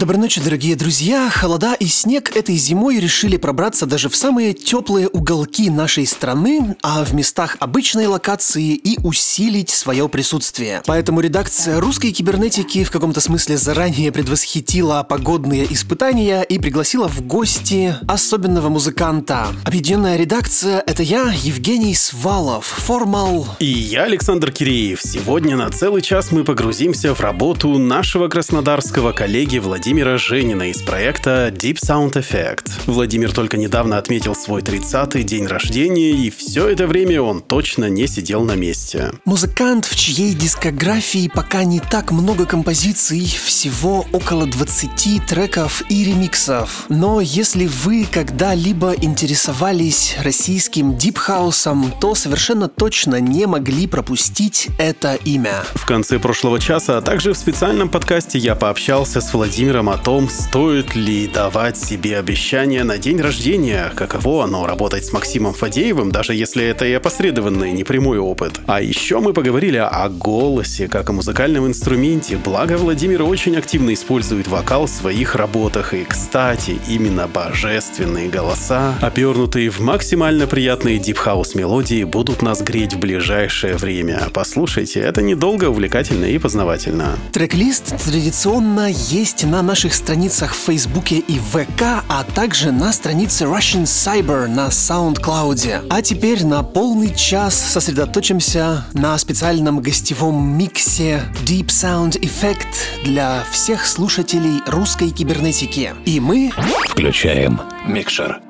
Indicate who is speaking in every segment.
Speaker 1: Доброй ночи, дорогие друзья! Холода и снег этой зимой решили пробраться даже в самые теплые уголки нашей страны, а в местах обычной локации и усилить свое присутствие. Поэтому редакция русской кибернетики в каком-то смысле заранее предвосхитила погодные испытания и пригласила в гости особенного музыканта. Объединенная редакция — это я, Евгений Свалов, формал...
Speaker 2: И я, Александр Киреев. Сегодня на целый час мы погрузимся в работу нашего краснодарского коллеги Владимира Владимира Женина из проекта Deep Sound Effect. Владимир только недавно отметил свой 30-й день рождения, и все это время он точно не сидел на месте.
Speaker 1: Музыкант, в чьей дискографии пока не так много композиций, всего около 20 треков и ремиксов. Но если вы когда-либо интересовались российским дипхаусом, то совершенно точно не могли пропустить это имя.
Speaker 2: В конце прошлого часа, а также в специальном подкасте я пообщался с Владимиром примером о том, стоит ли давать себе обещание на день рождения, каково оно работать с Максимом Фадеевым, даже если это и опосредованный, непрямой опыт. А еще мы поговорили о голосе, как о музыкальном инструменте, благо Владимир очень активно использует вокал в своих работах, и, кстати, именно божественные голоса, обернутые в максимально приятные deep house мелодии, будут нас греть в ближайшее время. Послушайте, это недолго, увлекательно и познавательно.
Speaker 1: Трек-лист традиционно есть на наших страницах в Фейсбуке и ВК, а также на странице Russian Cyber на SoundCloud. А теперь на полный час сосредоточимся на специальном гостевом миксе Deep Sound Effect для всех слушателей русской кибернетики. И мы
Speaker 3: включаем микшер.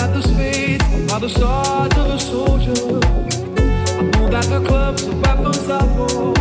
Speaker 4: at the space, while the stars of the soldier. I pulled at the club, weapons I
Speaker 5: felt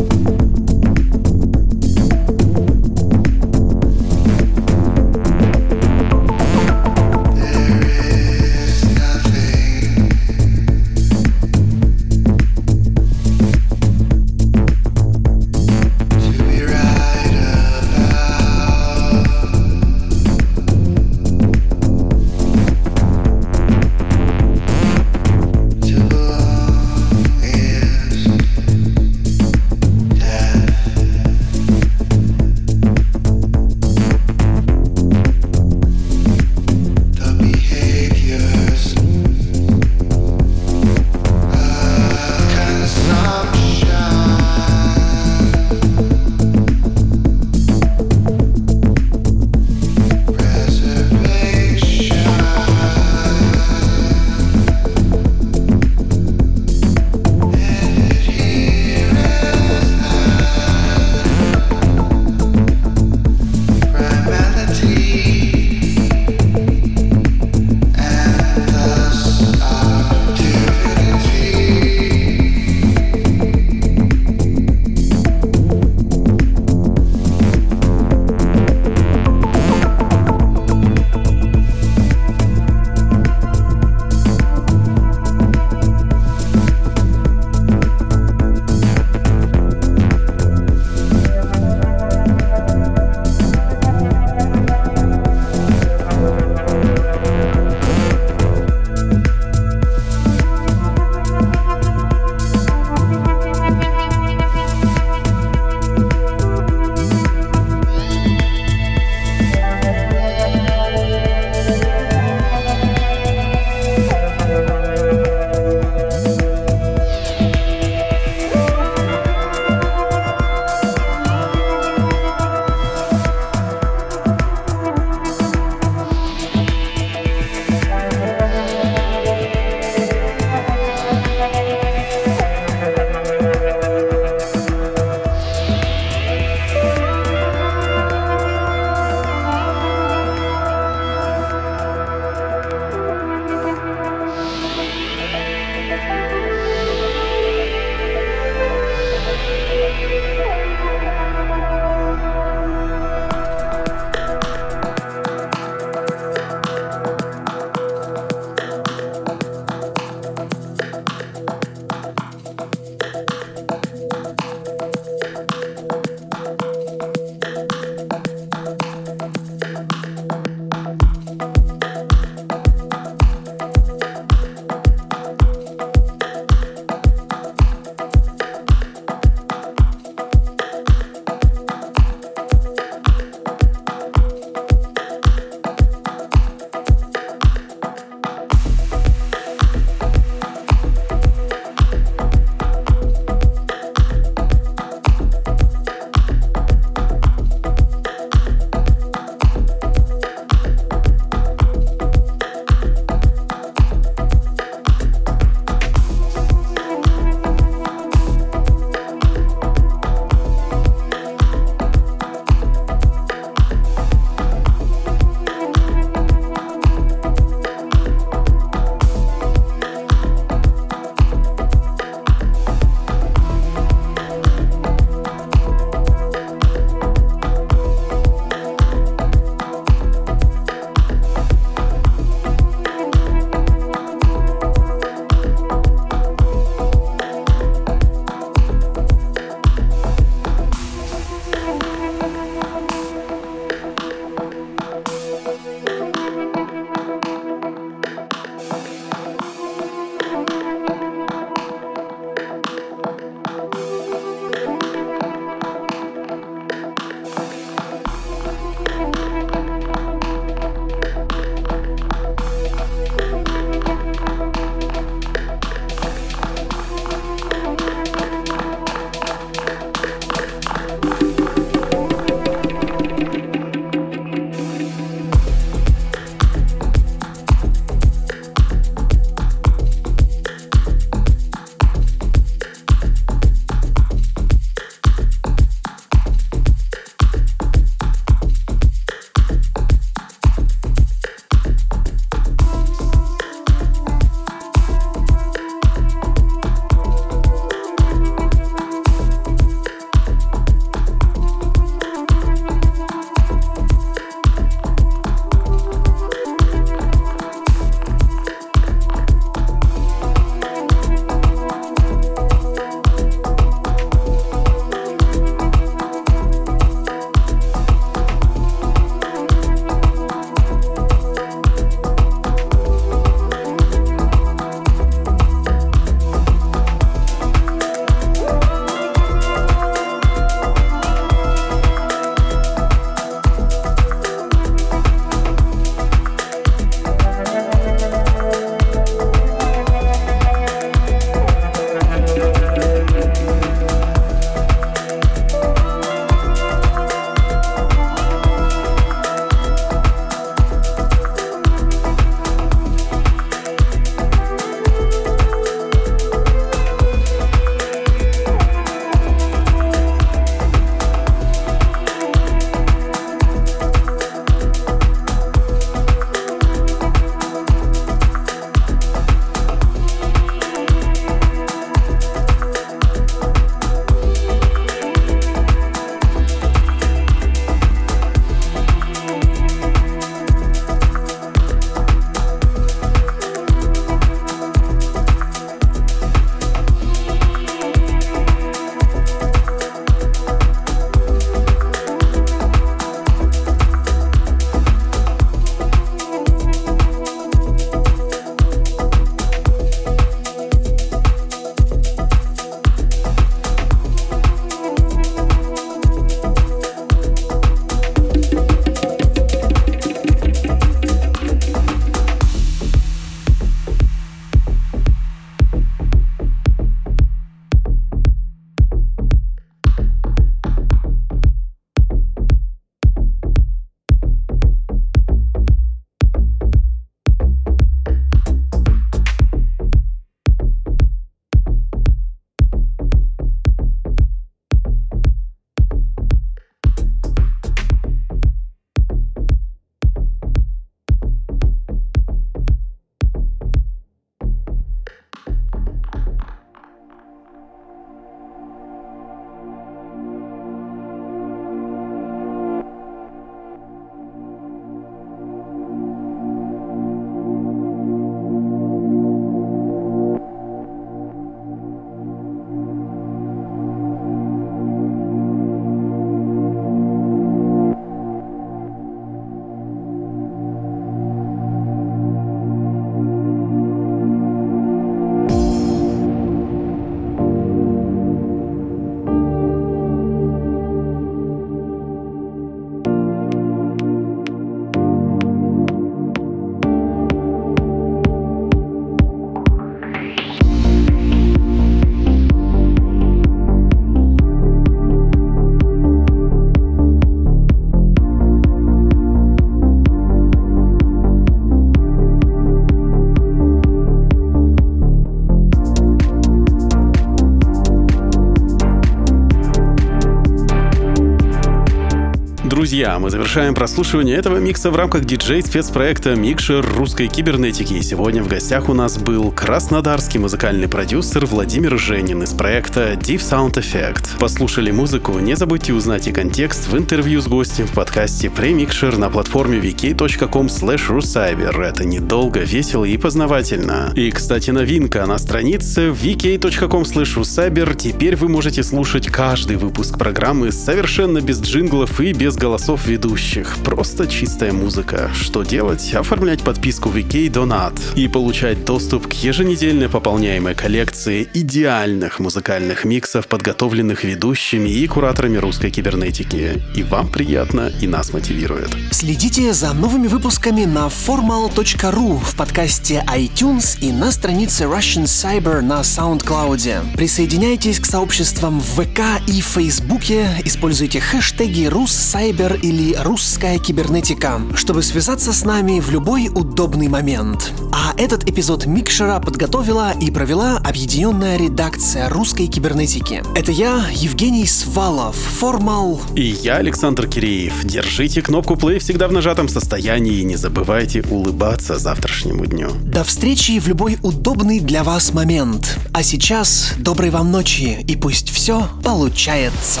Speaker 2: друзья, мы завершаем прослушивание этого микса в рамках диджей-спецпроекта «Микшер русской кибернетики». И сегодня в гостях у нас был краснодарский музыкальный продюсер Владимир Женин из проекта Deep Sound Effect. Послушали музыку? Не забудьте узнать и контекст в интервью с гостем в подкасте «Премикшер» на платформе vk.com rucyber. Это недолго, весело и познавательно. И, кстати, новинка на странице vk.com rucyber. Теперь вы можете слушать каждый выпуск программы совершенно без джинглов и без голосов ведущих. Просто чистая музыка. Что делать? Оформлять подписку VK Donat и получать доступ к еженедельно пополняемой коллекции идеальных музыкальных миксов, подготовленных ведущими и кураторами русской кибернетики. И вам приятно, и нас мотивирует.
Speaker 1: Следите за новыми выпусками на formal.ru в подкасте iTunes и на странице Russian Cyber на SoundCloud. Присоединяйтесь к сообществам в ВК и Фейсбуке, используйте хэштеги «Руссайбер» или «Русская кибернетика», чтобы связаться с нами в любой удобный момент. А этот эпизод Микшера подготовила и провела объединенная редакция русской кибернетики. Это я, Евгений Свалов, Формал.
Speaker 2: И я, Александр Киреев. Держите кнопку play всегда в нажатом состоянии и не забывайте улыбаться завтрашнему дню.
Speaker 1: До встречи в любой удобный для вас момент. А сейчас доброй вам ночи и пусть все получается.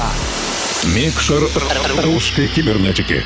Speaker 3: Микшер русской кибернетики.